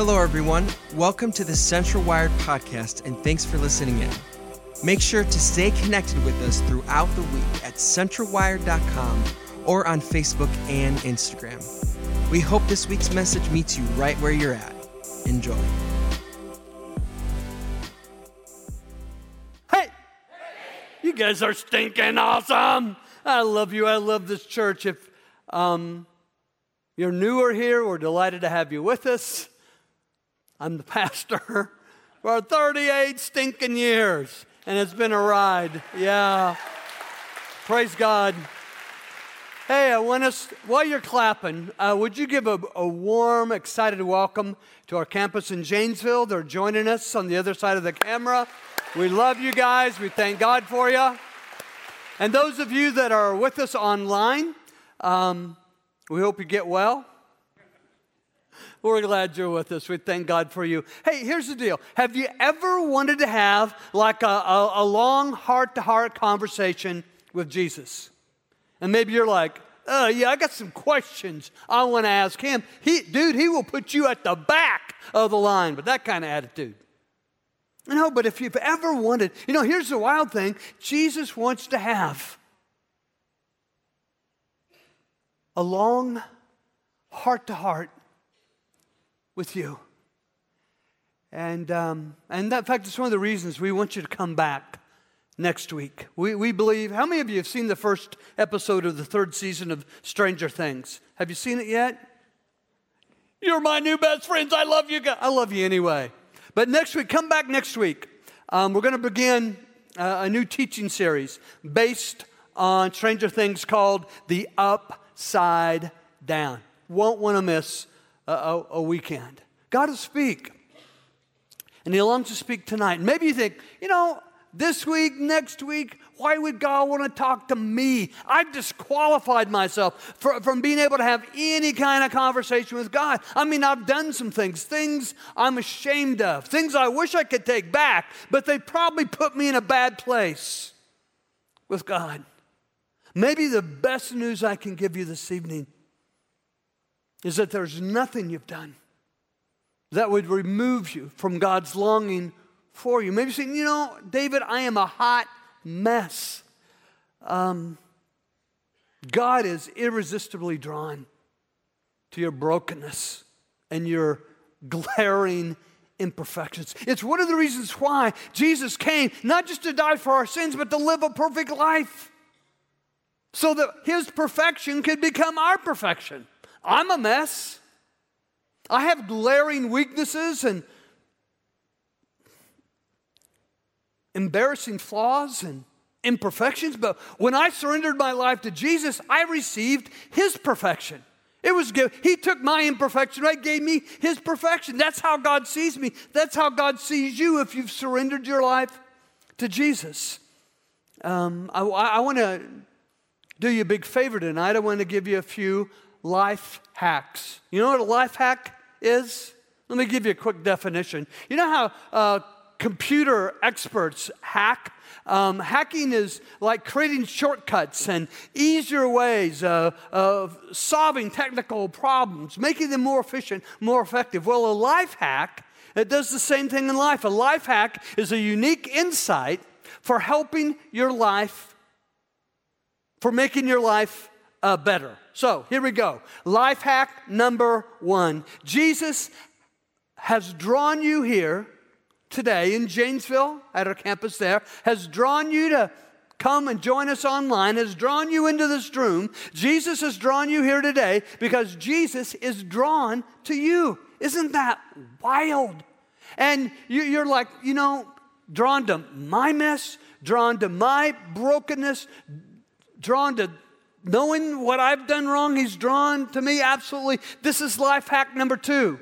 Hello, everyone. Welcome to the Central Wired podcast, and thanks for listening in. Make sure to stay connected with us throughout the week at centralwired.com or on Facebook and Instagram. We hope this week's message meets you right where you're at. Enjoy. Hey, you guys are stinking awesome. I love you. I love this church. If um, you're newer here, we're delighted to have you with us. I'm the pastor for 38 stinking years, and it's been a ride. Yeah. Praise God. Hey, I want us, while you're clapping, uh, would you give a, a, warm, excited welcome to our campus in Janesville? They're joining us on the other side of the camera. We love you guys. We thank God for you. And those of you that are with us online, um, we hope you get well. We're glad you're with us. We thank God for you. Hey, here's the deal. Have you ever wanted to have like a, a, a long heart to heart conversation with Jesus? And maybe you're like, oh, yeah, I got some questions I want to ask him. He, dude, he will put you at the back of the line, but that kind of attitude. No, but if you've ever wanted, you know, here's the wild thing Jesus wants to have a long heart to heart with you. And, um, and that, in fact, it's one of the reasons we want you to come back next week. We, we believe, how many of you have seen the first episode of the third season of Stranger Things? Have you seen it yet? You're my new best friends. I love you guys. I love you anyway. But next week, come back next week. Um, we're going to begin uh, a new teaching series based on Stranger Things called The Upside Down. Won't want to miss a, a, a weekend. God will speak. And He longs to speak tonight. Maybe you think, you know, this week, next week, why would God want to talk to me? I've disqualified myself for, from being able to have any kind of conversation with God. I mean, I've done some things, things I'm ashamed of, things I wish I could take back, but they probably put me in a bad place with God. Maybe the best news I can give you this evening is that there's nothing you've done that would remove you from God's longing for you. Maybe saying, you know, David, I am a hot mess. Um, God is irresistibly drawn to your brokenness and your glaring imperfections. It's one of the reasons why Jesus came, not just to die for our sins, but to live a perfect life so that his perfection could become our perfection. I'm a mess. I have glaring weaknesses and embarrassing flaws and imperfections, but when I surrendered my life to Jesus, I received his perfection. It was good. He took my imperfection, right? Gave me his perfection. That's how God sees me. That's how God sees you if you've surrendered your life to Jesus. Um, I, I want to do you a big favor tonight. I want to give you a few life hacks. You know what a life hack is? Let me give you a quick definition. You know how uh, computer experts hack? Um, hacking is like creating shortcuts and easier ways of solving technical problems, making them more efficient, more effective. Well, a life hack, it does the same thing in life. A life hack is a unique insight for helping your life, for making your life uh, better. So here we go. Life hack number one Jesus has drawn you here today in Janesville at our campus there, has drawn you to come and join us online, has drawn you into this room. Jesus has drawn you here today because Jesus is drawn to you. Isn't that wild? And you, are like, you know, drawn to my mess, drawn to my brokenness, drawn to knowing what I've done wrong, he's drawn to me absolutely. This is life hack number two.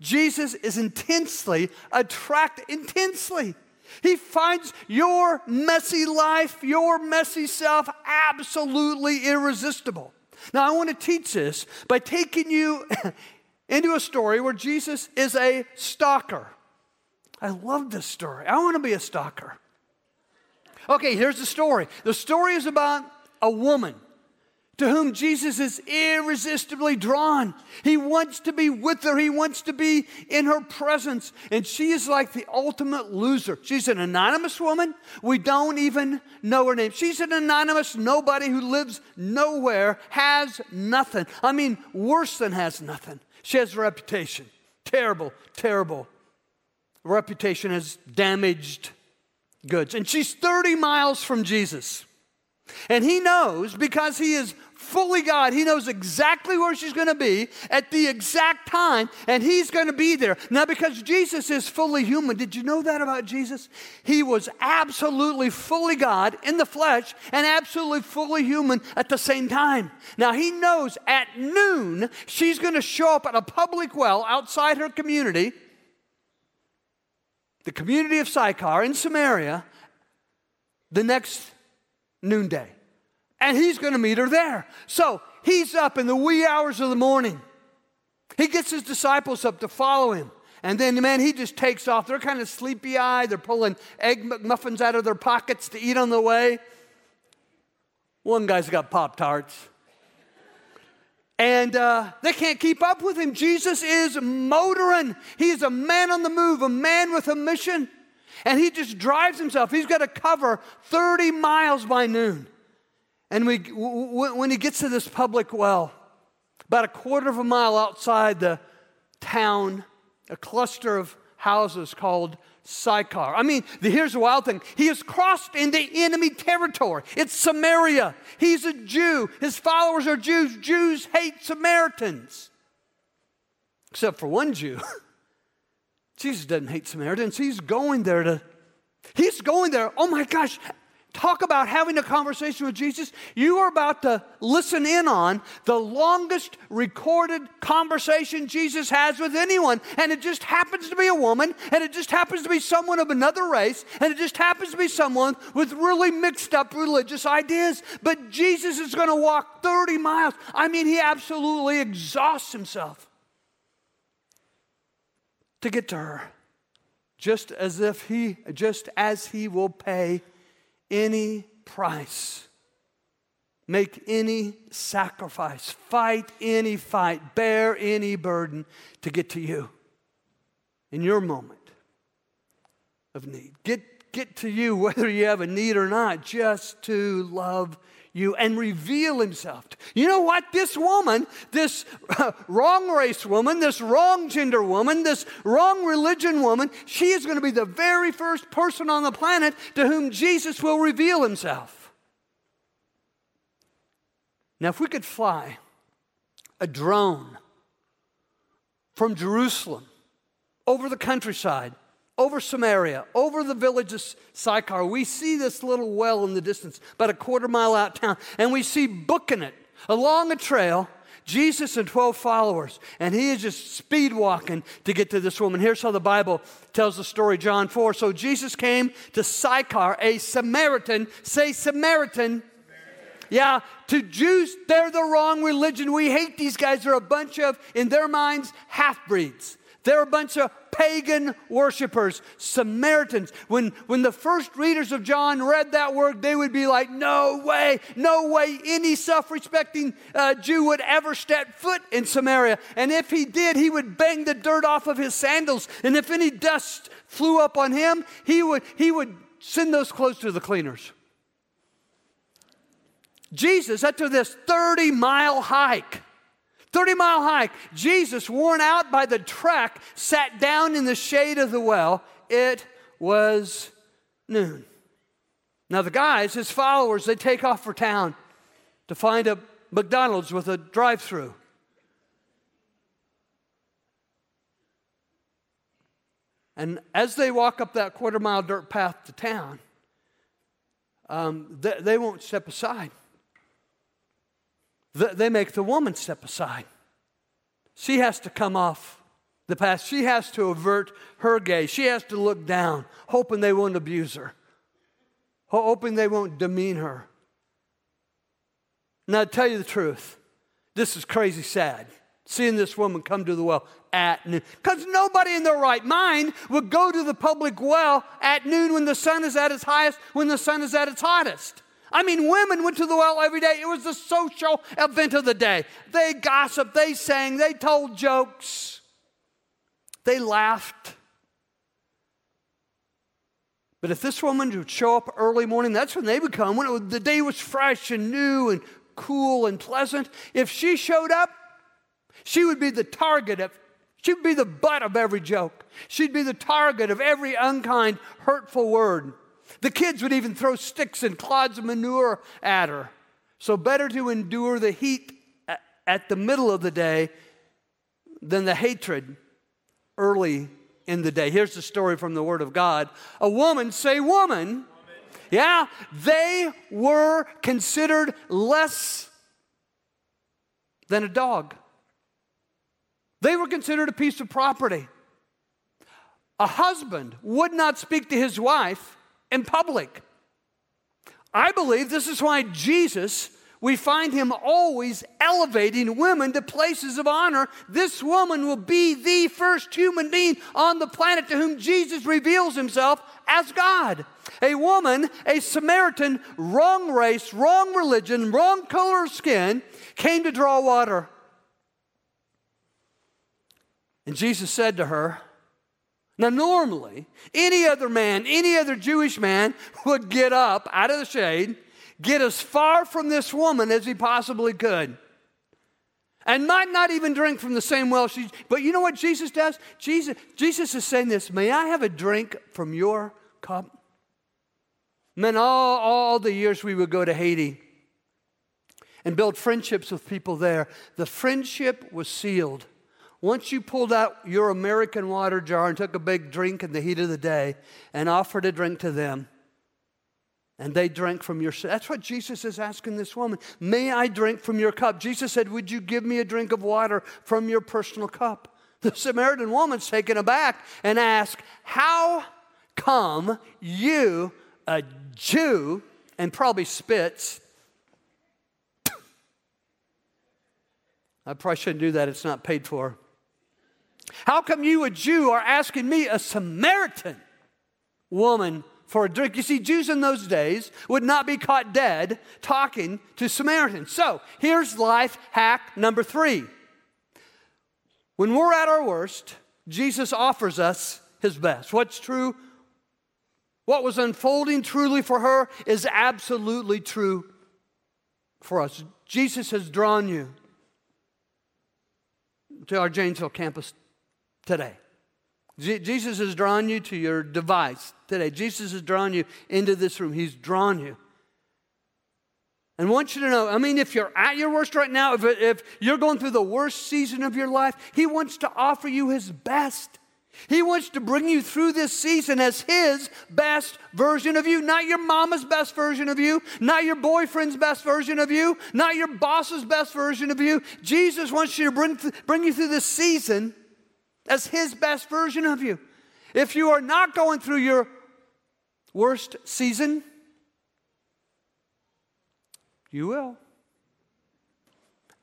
Jesus is intensely attracted, intensely. He finds your messy life, your messy self absolutely irresistible. Now, I want to teach this by taking you into a story where Jesus is a stalker. I love this story. I want to be a stalker. Okay, here's the story. The story is about a woman to whom Jesus is irresistibly drawn. He wants to be with her, he wants to be in her presence. And she is like the ultimate loser. She's an anonymous woman. We don't even know her name. She's an anonymous nobody who lives nowhere, has nothing. I mean, worse than has nothing. She has a reputation. Terrible, terrible. Reputation has damaged goods. And she's 30 miles from Jesus. And he knows because he is fully God. He knows exactly where she's going to be at the exact time, and he's going to be there. Now, because Jesus is fully human, did you know that about Jesus? He was absolutely fully God in the flesh and absolutely fully human at the same time. Now, he knows at noon she's going to show up at a public well outside her community, the community of Sychar in Samaria, the next noonday and he's going to meet her there. So he's up in the wee hours of the morning. He gets his disciples up to follow him. And then, man, he just takes off. They're kind of sleepy eyed. They're pulling egg muffins out of their pockets to eat on the way. One guy's got Pop Tarts. And uh, they can't keep up with him. Jesus is motoring. He is a man on the move, a man with a mission. And he just drives himself. He's got to cover 30 miles by noon. And we, when he gets to this public well, about a quarter of a mile outside the town, a cluster of houses called Sychar. I mean, here's the wild thing. He has crossed into enemy territory. It's Samaria. He's a Jew. His followers are Jews. Jews hate Samaritans. Except for one Jew. Jesus doesn't hate Samaritans. He's going there to, he's going there. Oh my gosh, Talk about having a conversation with Jesus. You are about to listen in on the longest recorded conversation Jesus has with anyone. And it just happens to be a woman, and it just happens to be someone of another race, and it just happens to be someone with really mixed up religious ideas. But Jesus is going to walk 30 miles. I mean, he absolutely exhausts himself to get to her. Just as if he, just as he will pay any price, make any sacrifice, fight any fight, bear any burden to get to you in your moment of need. Get, get to you whether you have a need or not, just to love you and reveal himself. You know what? This woman, this wrong race woman, this wrong gender woman, this wrong religion woman, she is going to be the very first person on the planet to whom Jesus will reveal himself. Now, if we could fly a drone from Jerusalem over the countryside over Samaria, over the village of Sychar, we see this little well in the distance, about a quarter mile out town, and we see booking it along a trail. Jesus and 12 followers, and he is just speed walking to get to this woman. Here's how the Bible tells the story, John 4. So Jesus came to Sychar, a Samaritan. Say Samaritan. Yeah, to Jews, they're the wrong religion. We hate these guys. They're a bunch of, in their minds, half breeds. They're a bunch of pagan worshipers, Samaritans. When, when the first readers of John read that word, they would be like, No way, no way any self respecting uh, Jew would ever step foot in Samaria. And if he did, he would bang the dirt off of his sandals. And if any dust flew up on him, he would, he would send those clothes to the cleaners. Jesus, after this 30 mile hike, 30 mile hike. Jesus, worn out by the trek, sat down in the shade of the well. It was noon. Now, the guys, his followers, they take off for town to find a McDonald's with a drive through. And as they walk up that quarter mile dirt path to town, um, they, they won't step aside they make the woman step aside. She has to come off the path. She has to avert her gaze. She has to look down, hoping they won't abuse her, hoping they won't demean her. Now, to tell you the truth, this is crazy sad. Seeing this woman come to the well at noon. Because nobody in their right mind would go to the public well at noon when the sun is at its highest, when the sun is at its hottest. I mean, women went to the well every day. It was the social event of the day. They gossiped, they sang, they told jokes, they laughed. But if this woman would show up early morning, that's when they would come, when was, the day was fresh and new and cool and pleasant. If she showed up, she would be the target of, she'd be the butt of every joke. She'd be the target of every unkind, hurtful word. The kids would even throw sticks and clods of manure at her. So, better to endure the heat at the middle of the day than the hatred early in the day. Here's the story from the Word of God. A woman, say woman, yeah, they were considered less than a dog. They were considered a piece of property. A husband would not speak to his wife in public. I believe this is why Jesus, we find him always elevating women to places of honor. This woman will be the first human being on the planet to whom Jesus reveals himself as God. A woman, a Samaritan, wrong race, wrong religion, wrong color of skin, came to draw water. And Jesus said to her, now, normally, any other man, any other Jewish man would get up out of the shade, get as far from this woman as he possibly could, and might not even drink from the same well she. But you know what Jesus does? Jesus, Jesus is saying this May I have a drink from your cup? Man, all, all the years we would go to Haiti and build friendships with people there, the friendship was sealed once you pulled out your American water jar and took a big drink in the heat of the day and offered a drink to them, and they drank from your that's what jesus is asking this woman. May i drink from your cup? Jesus said would you give me a drink of water from your personal cup? The samaritan woman's taken aback and asks how come you a jew and probably spits i probably shouldn't do that it's not paid for how come you, a Jew, are asking me, a Samaritan woman, for a drink? You see, Jews in those days would not be caught dead talking to Samaritans. So here's life hack number three. When we're at our worst, Jesus offers us his best. What's true? What was unfolding truly for her is absolutely true for us. Jesus has drawn you to our Janesville campus today. Jesus has drawn you to your device today. Jesus has drawn you into this room. He's drawn you. And I want you to know I mean, if you're at your worst right now, if, if you're going through the worst season of your life, He wants to offer you His best. He wants to bring you through this season as His best version of you, not your mama's best version of you, not your boyfriend's best version of you, not your boss's best version of you. Jesus wants you to bring, bring you through this season as His best version of you. If you are not going through your worst season, you will.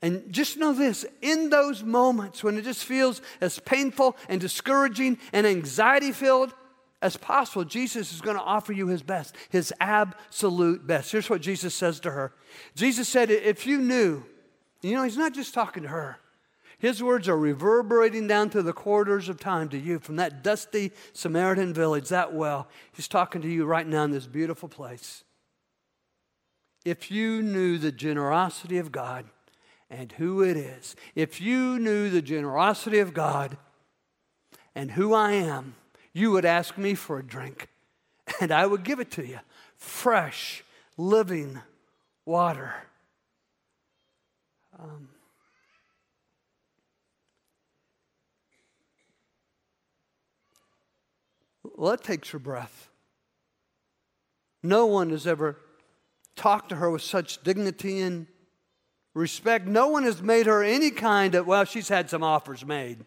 And just know this in those moments when it just feels as painful and discouraging and anxiety filled as possible, Jesus is going to offer you his best, his absolute best. Here's what Jesus says to her Jesus said, If you knew, you know, he's not just talking to her, his words are reverberating down through the corridors of time to you from that dusty Samaritan village, that well. He's talking to you right now in this beautiful place. If you knew the generosity of God and who it is, if you knew the generosity of God and who I am, you would ask me for a drink and I would give it to you fresh, living water. Um, Well, that takes her breath. No one has ever talked to her with such dignity and respect. No one has made her any kind of, well, she's had some offers made.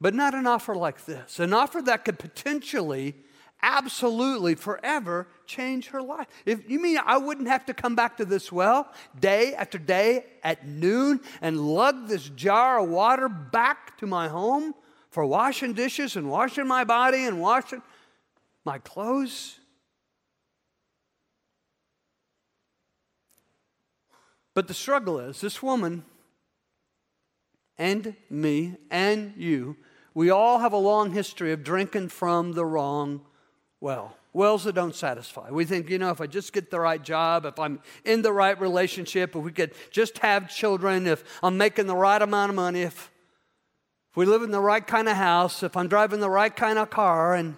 But not an offer like this, an offer that could potentially, absolutely, forever change her life. If you mean I wouldn't have to come back to this well day after day at noon and lug this jar of water back to my home? for washing dishes and washing my body and washing my clothes. But the struggle is this woman and me and you, we all have a long history of drinking from the wrong well. Wells that don't satisfy. We think, you know, if I just get the right job, if I'm in the right relationship, if we could just have children, if I'm making the right amount of money, if we live in the right kind of house, if I'm driving the right kind of car, and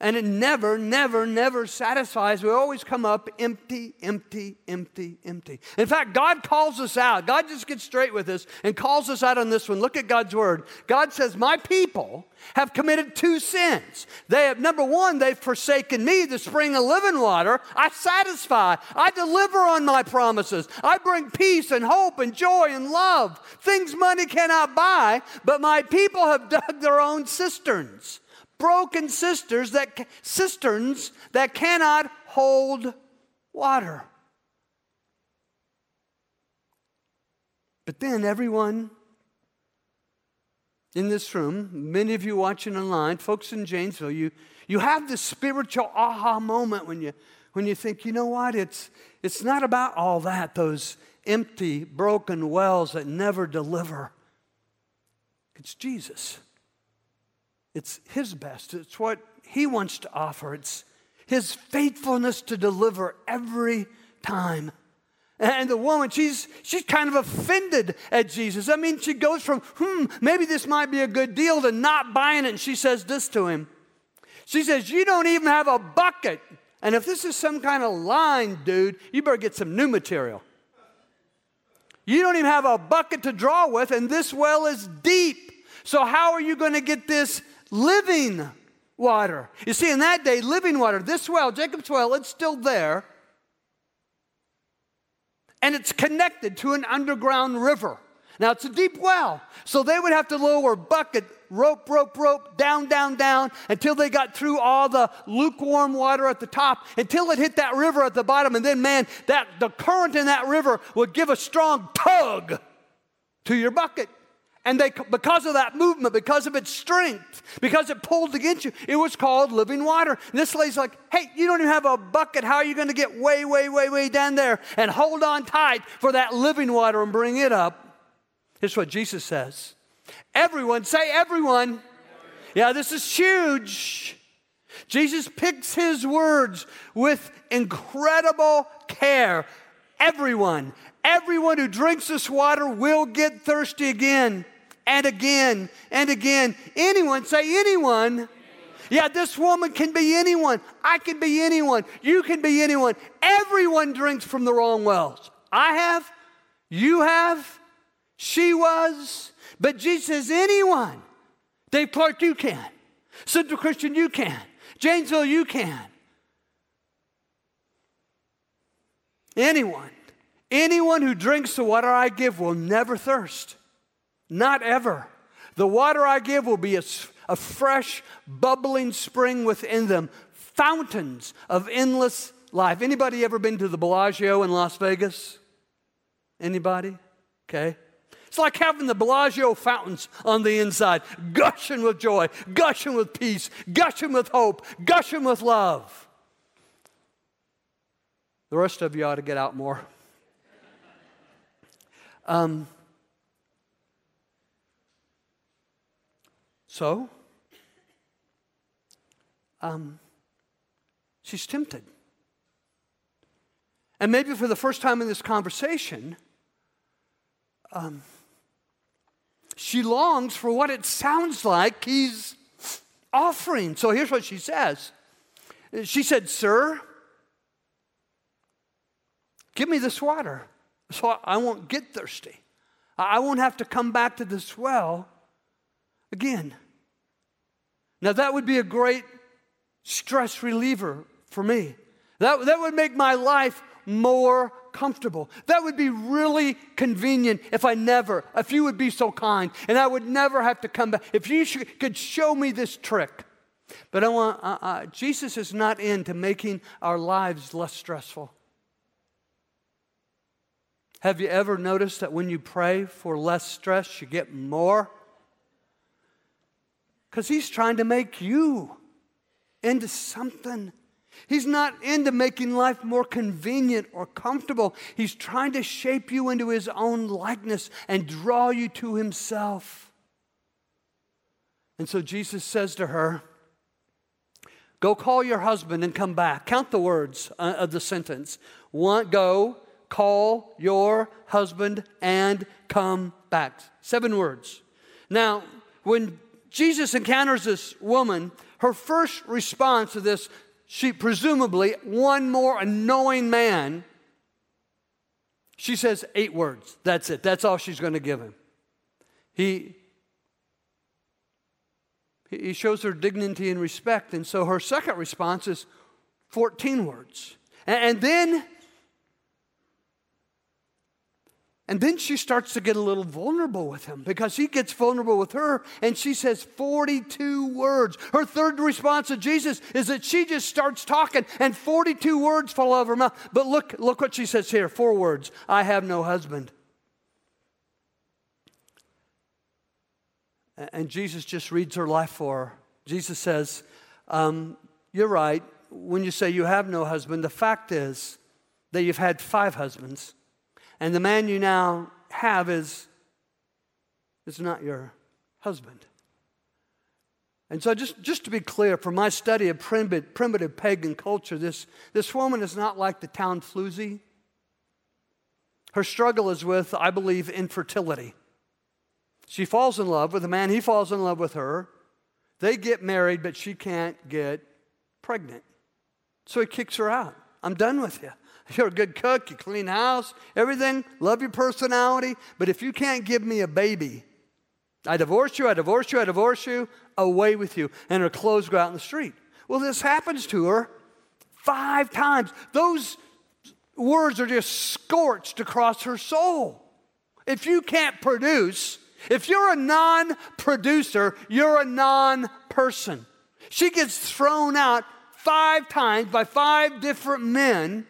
and it never, never, never satisfies. We always come up empty, empty, empty, empty. In fact, God calls us out. God just gets straight with us and calls us out on this one. Look at God's word. God says, My people have committed two sins. They have, number one, they've forsaken me, the spring of living water. I satisfy, I deliver on my promises. I bring peace and hope and joy and love, things money cannot buy, but my people have dug their own cisterns broken cisterns that, cisterns that cannot hold water. But then everyone in this room, many of you watching online, folks in Janesville, you, you have this spiritual aha moment when you, when you think, you know what, it's, it's not about all that, those empty, broken wells that never deliver. It's Jesus. It's His best, it's what He wants to offer, it's His faithfulness to deliver every time. And the woman, she's, she's kind of offended at Jesus. I mean, she goes from, hmm, maybe this might be a good deal to not buying it. And she says this to him. She says, You don't even have a bucket. And if this is some kind of line, dude, you better get some new material. You don't even have a bucket to draw with, and this well is deep. So, how are you going to get this living water. You see, in that day, living water, this well, Jacob's well, it's still there. And it's connected to an underground river. Now, it's a deep well, so they would have to lower bucket, rope, rope, rope, down, down, down, until they got through all the lukewarm water at the top, until it hit that river at the bottom. And then, man, that, the current in that river would give a strong tug to your bucket. And they, because of that movement, because of its strength, because it pulled against you, it was called living water. And this lady's like, hey, you don't even have a bucket. How are you going to get way, way, way, way down there and hold on tight for that living water and bring it up? Here's what Jesus says. Everyone, say everyone. Yeah, this is huge. Jesus picks his words with incredible care. Everyone, everyone who drinks this water will get thirsty again and again and again. Anyone, say anyone. Yeah, this woman can be anyone. I can be anyone. You can be anyone. Everyone drinks from the wrong wells. I have, you have, she was, but Jesus says anyone. Dave Clark, you can. Central Christian, you can. Janesville, you can. Anyone, anyone who drinks the water I give will never thirst. Not ever. The water I give will be a, a fresh, bubbling spring within them, fountains of endless life. Anybody ever been to the Bellagio in Las Vegas? Anybody? Okay. It's like having the Bellagio fountains on the inside, gushing with joy, gushing with peace, gushing with hope, gushing with love. The rest of you ought to get out more. Um, So, um, she's tempted. And maybe for the first time in this conversation, um, she longs for what it sounds like he's offering. So here's what she says She said, Sir, give me this water so I won't get thirsty. I won't have to come back to this well again. Now, that would be a great stress reliever for me. That, that would make my life more comfortable. That would be really convenient if I never, if you would be so kind, and I would never have to come back. If you could show me this trick. But I want, uh, uh, Jesus is not into making our lives less stressful. Have you ever noticed that when you pray for less stress, you get more? Because he's trying to make you into something. He's not into making life more convenient or comfortable. He's trying to shape you into his own likeness and draw you to himself. And so Jesus says to her, Go call your husband and come back. Count the words uh, of the sentence. One, go, call your husband and come back. Seven words. Now, when Jesus encounters this woman, her first response to this, she presumably one more annoying man, she says eight words. That's it. That's all she's going to give him. He, he shows her dignity and respect. And so her second response is 14 words. And, then and then she starts to get a little vulnerable with him because he gets vulnerable with her and she says 42 words. Her third response to Jesus is that she just starts talking and 42 words fall out of her mouth. But look, look what she says here four words I have no husband. And Jesus just reads her life for her. Jesus says, um, You're right. When you say you have no husband, the fact is that you've had five husbands and the man you now have is, is not your husband. And so, just, just to be clear, from my study of primitive, primitive pagan culture, this, this woman is not like the town floozy. Her struggle is with, I believe, infertility. She falls in love with a man, he falls in love with her. They get married, but she can't get pregnant. So he kicks her out. I'm done with you. You're a good cook, you clean house, everything, love your personality, but if you can't give me a baby, I divorce you, I divorce you, I divorce you, away with you. And her clothes go out in the street. Well, this happens to her five times. Those words are just scorched across her soul. If you can't produce, if you're a non producer, you're a non person. She gets thrown out five times by five different men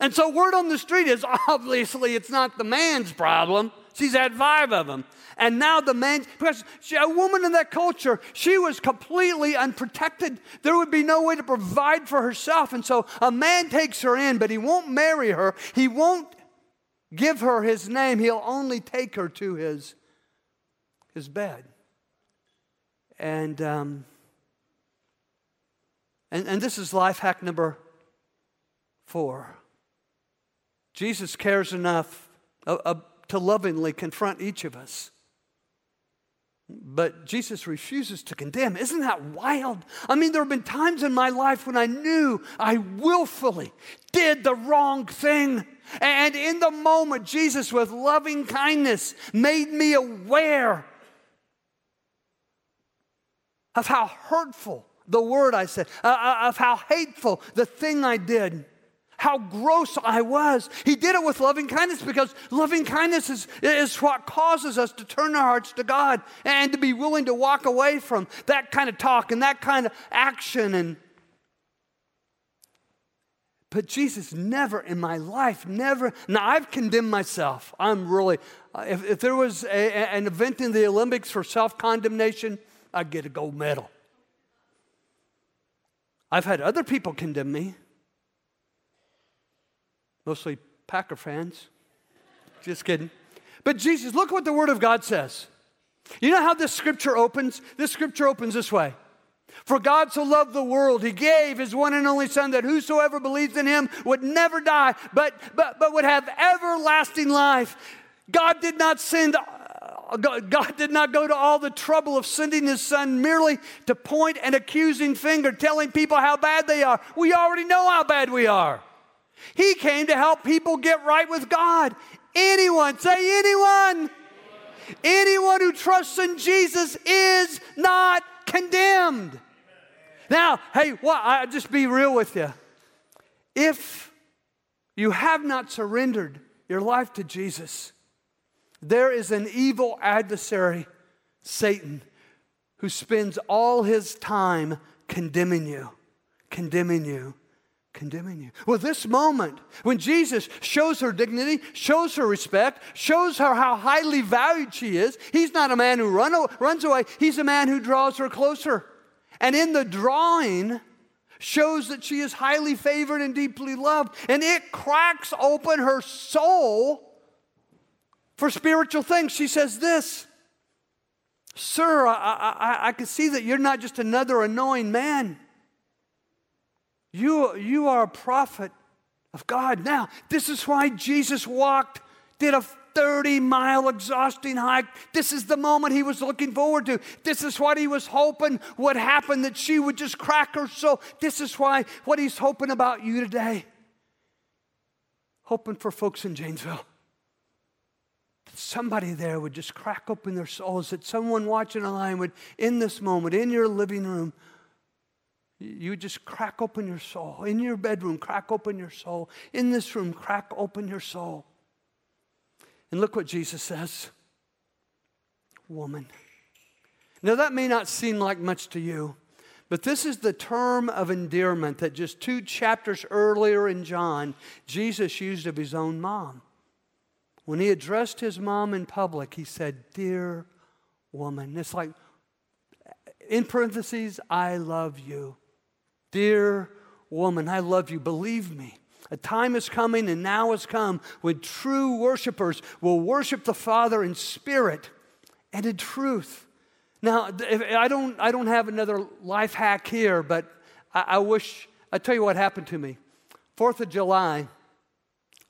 And so, word on the street is obviously it's not the man's problem. She's had five of them. And now the man, because she, a woman in that culture, she was completely unprotected. There would be no way to provide for herself. And so a man takes her in, but he won't marry her. He won't give her his name. He'll only take her to his, his bed. And, um, and, and this is life hack number four. Jesus cares enough uh, uh, to lovingly confront each of us. But Jesus refuses to condemn. Isn't that wild? I mean, there have been times in my life when I knew I willfully did the wrong thing. And in the moment, Jesus, with loving kindness, made me aware of how hurtful the word I said, uh, of how hateful the thing I did how gross I was. He did it with loving kindness because loving kindness is, is what causes us to turn our hearts to God and to be willing to walk away from that kind of talk and that kind of action. And but Jesus never in my life, never. Now I've condemned myself. I'm really, uh, if, if there was a, an event in the Olympics for self condemnation, I'd get a gold medal. I've had other people condemn me mostly Packer fans. Just kidding. But Jesus, look what the Word of God says. You know how this scripture opens? This scripture opens this way. For God so loved the world, he gave his one and only Son that whosoever believes in him would never die, but, but, but would have everlasting life. God did not send uh, God did not go to all the trouble of sending his son merely to point an accusing finger, telling people how bad they are. We already know how bad we are. He came to help people get right with God. Anyone, say anyone. Anyone who trusts in Jesus is not condemned. Now, hey, well, I just be real with you. If you have not surrendered your life to Jesus, there is an evil adversary, Satan, who spends all his time condemning you, condemning you condemning you. Well, this moment, when Jesus shows her dignity, shows her respect, shows her how highly valued she is, he's not a man who run, runs away, he's a man who draws her closer. And in the drawing, shows that she is highly favored and deeply loved. And it cracks open her soul for spiritual things. She says this Sir, I, I, I can see that you're not just another annoying man. You, you are a prophet of God. Now, this is why Jesus walked, did a 30 mile exhausting hike. This is the moment he was looking forward to. This is what he was hoping would happen that she would just crack her soul. This is why what he's hoping about you today. Hoping for folks in Janesville. That somebody there would just crack open their souls, that someone watching online would, in this moment, in your living room, you just crack open your soul. In your bedroom, crack open your soul. In this room, crack open your soul. And look what Jesus says woman. Now, that may not seem like much to you, but this is the term of endearment that just two chapters earlier in John, Jesus used of his own mom. When he addressed his mom in public, he said, Dear woman. It's like, in parentheses, I love you. Dear woman, I love you. Believe me. A time is coming and now has come when true worshipers will worship the Father in spirit and in truth. Now, I don't, I don't have another life hack here, but I, I wish, I tell you what happened to me. Fourth of July,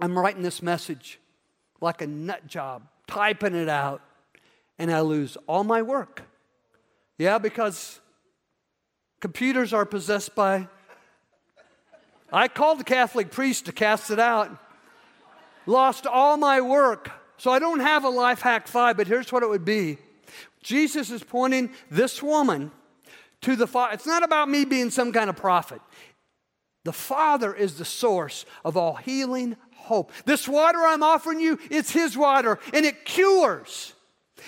I'm writing this message like a nut job, typing it out, and I lose all my work. Yeah, because computers are possessed by I called the Catholic priest to cast it out. Lost all my work. So I don't have a life hack five, but here's what it would be Jesus is pointing this woman to the Father. It's not about me being some kind of prophet. The Father is the source of all healing, hope. This water I'm offering you, it's His water, and it cures.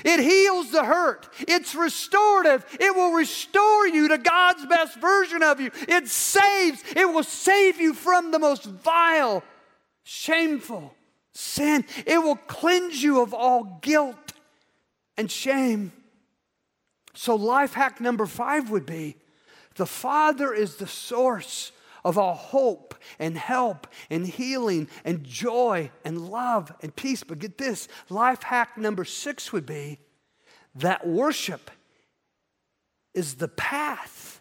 It heals the hurt. It's restorative. It will restore you to God's best version of you. It saves. It will save you from the most vile, shameful sin. It will cleanse you of all guilt and shame. So, life hack number five would be the Father is the source of all hope and help and healing and joy and love and peace. But get this life hack number six would be that worship is the path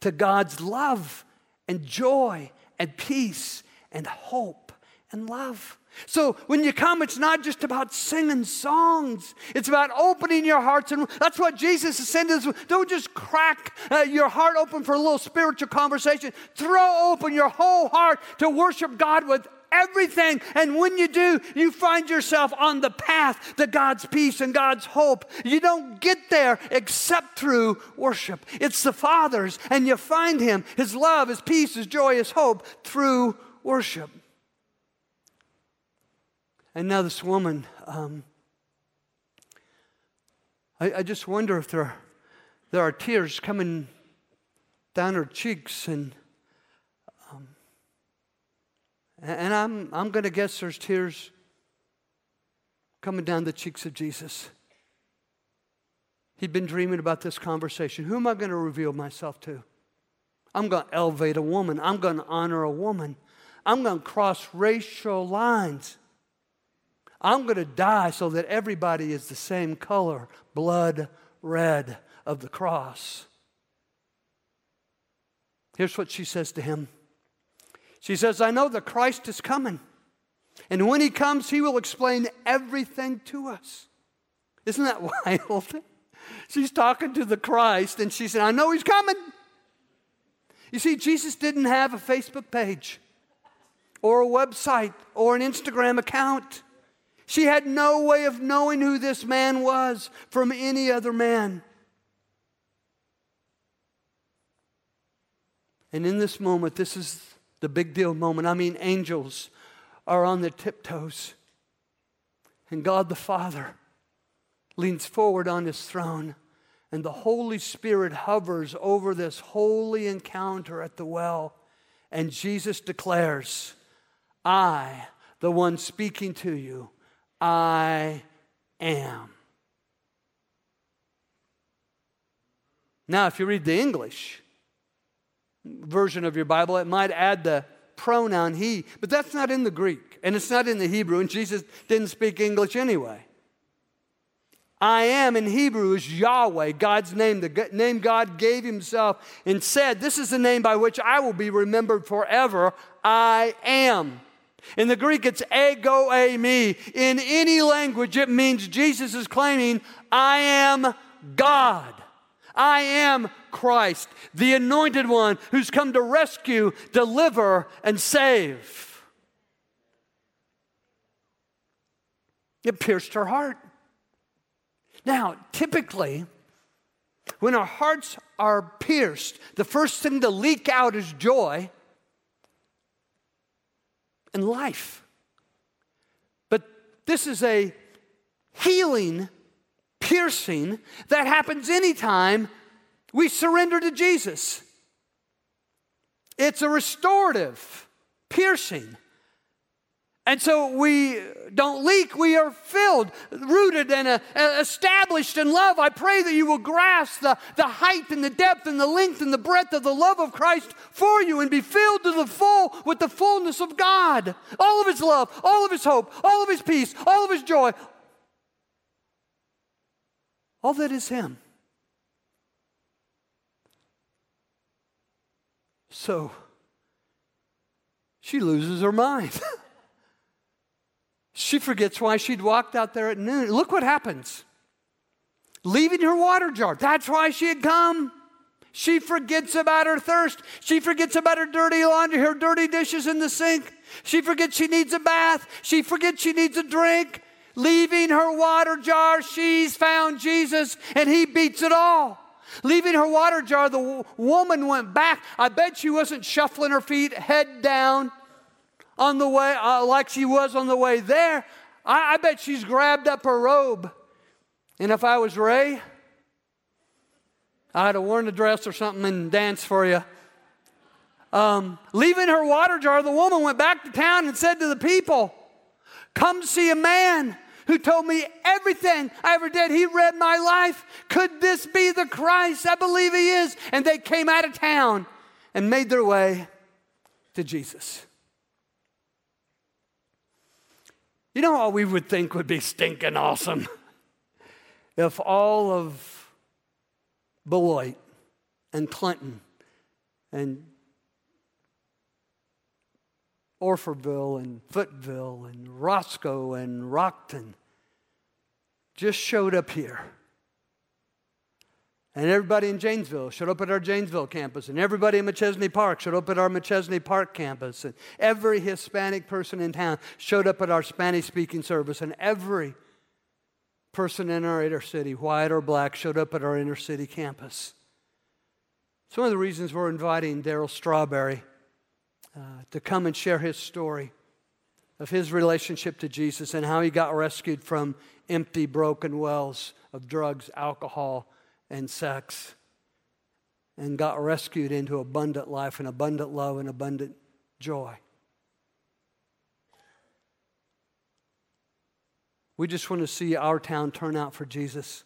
to God's love and joy and peace and hope and love. So when you come, it's not just about singing songs. It's about opening your hearts. And that's what Jesus is saying. Is don't just crack uh, your heart open for a little spiritual conversation. Throw open your whole heart to worship God with everything. And when you do, you find yourself on the path to God's peace and God's hope. You don't get there except through worship. It's the Father's, and you find Him, His love, His peace, His joy, His hope through worship. And now, this woman, um, I, I, just wonder if there, there are tears coming down her cheeks, and um, and I'm I'm going to guess there's tears coming down the cheeks of Jesus. He'd been dreaming about this conversation. Who am I going to reveal myself to? I'm going to elevate a woman. I'm going to honor a woman. I'm going to cross racial lines. I'm going to die so that everybody is the same color, blood red of the cross. Here's what she says to him She says, I know that Christ is coming. And when he comes, he will explain everything to us. Isn't that wild? She's talking to the Christ and she said, I know he's coming. You see, Jesus didn't have a Facebook page or a website or an Instagram account. She had no way of knowing who this man was from any other man. And in this moment, this is the big deal moment. I mean, angels are on their tiptoes. And God the Father leans forward on his throne, and the Holy Spirit hovers over this holy encounter at the well. And Jesus declares, I, the one speaking to you, I am. Now, if you read the English version of your Bible, it might add the pronoun he, but that's not in the Greek and it's not in the Hebrew, and Jesus didn't speak English anyway. I am in Hebrew is Yahweh, God's name, the name God gave himself and said, This is the name by which I will be remembered forever. I am. In the Greek, it's ego eimi. In any language, it means Jesus is claiming, I am God. I am Christ, the anointed one who's come to rescue, deliver, and save. It pierced her heart. Now, typically, when our hearts are pierced, the first thing to leak out is joy and life. But this is a healing, piercing that happens anytime we surrender to Jesus. It's a restorative, piercing. And so we don't leak, we are filled, rooted, and uh, established in love. I pray that you will grasp the, the height and the depth and the length and the breadth of the love of Christ for you and be filled to the full with the fullness of God. All of His love, all of His hope, all of His peace, all of His joy. All that is Him. So she loses her mind. She forgets why she'd walked out there at noon. Look what happens. Leaving her water jar. That's why she had come. She forgets about her thirst. She forgets about her dirty laundry, her dirty dishes in the sink. She forgets she needs a bath. She forgets she needs a drink. Leaving her water jar, she's found Jesus and he beats it all. Leaving her water jar, the woman went back. I bet she wasn't shuffling her feet, head down on the way, uh, like she was on the way there, I, I bet she's grabbed up her robe. And if I was Ray, I'd have worn a dress or something and danced for you. Um, leaving her water jar, the woman went back to town and said to the people, Come see a man who told me everything I ever did. He read my life. Could this be the Christ? I believe he is. And they came out of town and made their way to Jesus. You know what we would think would be stinking awesome? if all of Beloit and Clinton and Orfordville and Footville and Roscoe and Rockton just showed up here and everybody in Janesville showed up at our Janesville campus. And everybody in Machesney Park showed up at our Machesney Park campus. And every Hispanic person in town showed up at our Spanish speaking service. And every person in our inner city, white or black, showed up at our inner city campus. It's one of the reasons we're inviting Darryl Strawberry uh, to come and share his story of his relationship to Jesus and how he got rescued from empty, broken wells of drugs, alcohol, and sex and got rescued into abundant life and abundant love and abundant joy. We just want to see our town turn out for Jesus.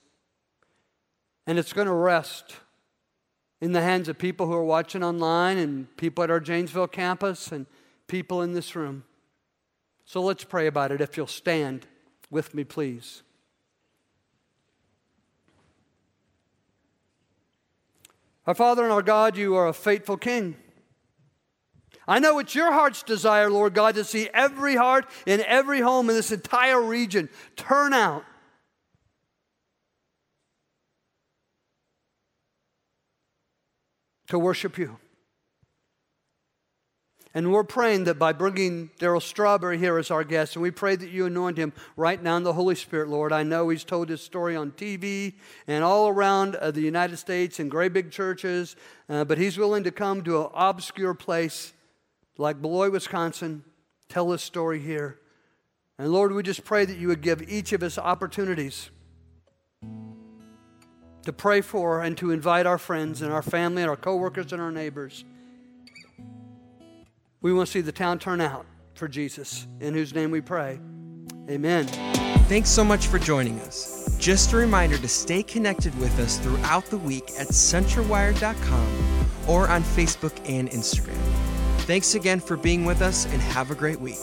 And it's going to rest in the hands of people who are watching online and people at our Janesville campus and people in this room. So let's pray about it. If you'll stand with me, please. Our Father and our God, you are a faithful King. I know it's your heart's desire, Lord God, to see every heart in every home in this entire region turn out. To worship you. And we're praying that by bringing Darryl Strawberry here as our guest, and we pray that you anoint him right now in the Holy Spirit, Lord. I know he's told his story on TV and all around uh, the United States in great big churches, uh, but he's willing to come to an obscure place like Beloit, Wisconsin, tell his story here. And Lord, we just pray that you would give each of us opportunities to pray for and to invite our friends and our family and our coworkers and our neighbors we want to see the town turn out for Jesus, in whose name we pray. Amen. Thanks so much for joining us. Just a reminder to stay connected with us throughout the week at centralwired.com or on Facebook and Instagram. Thanks again for being with us and have a great week.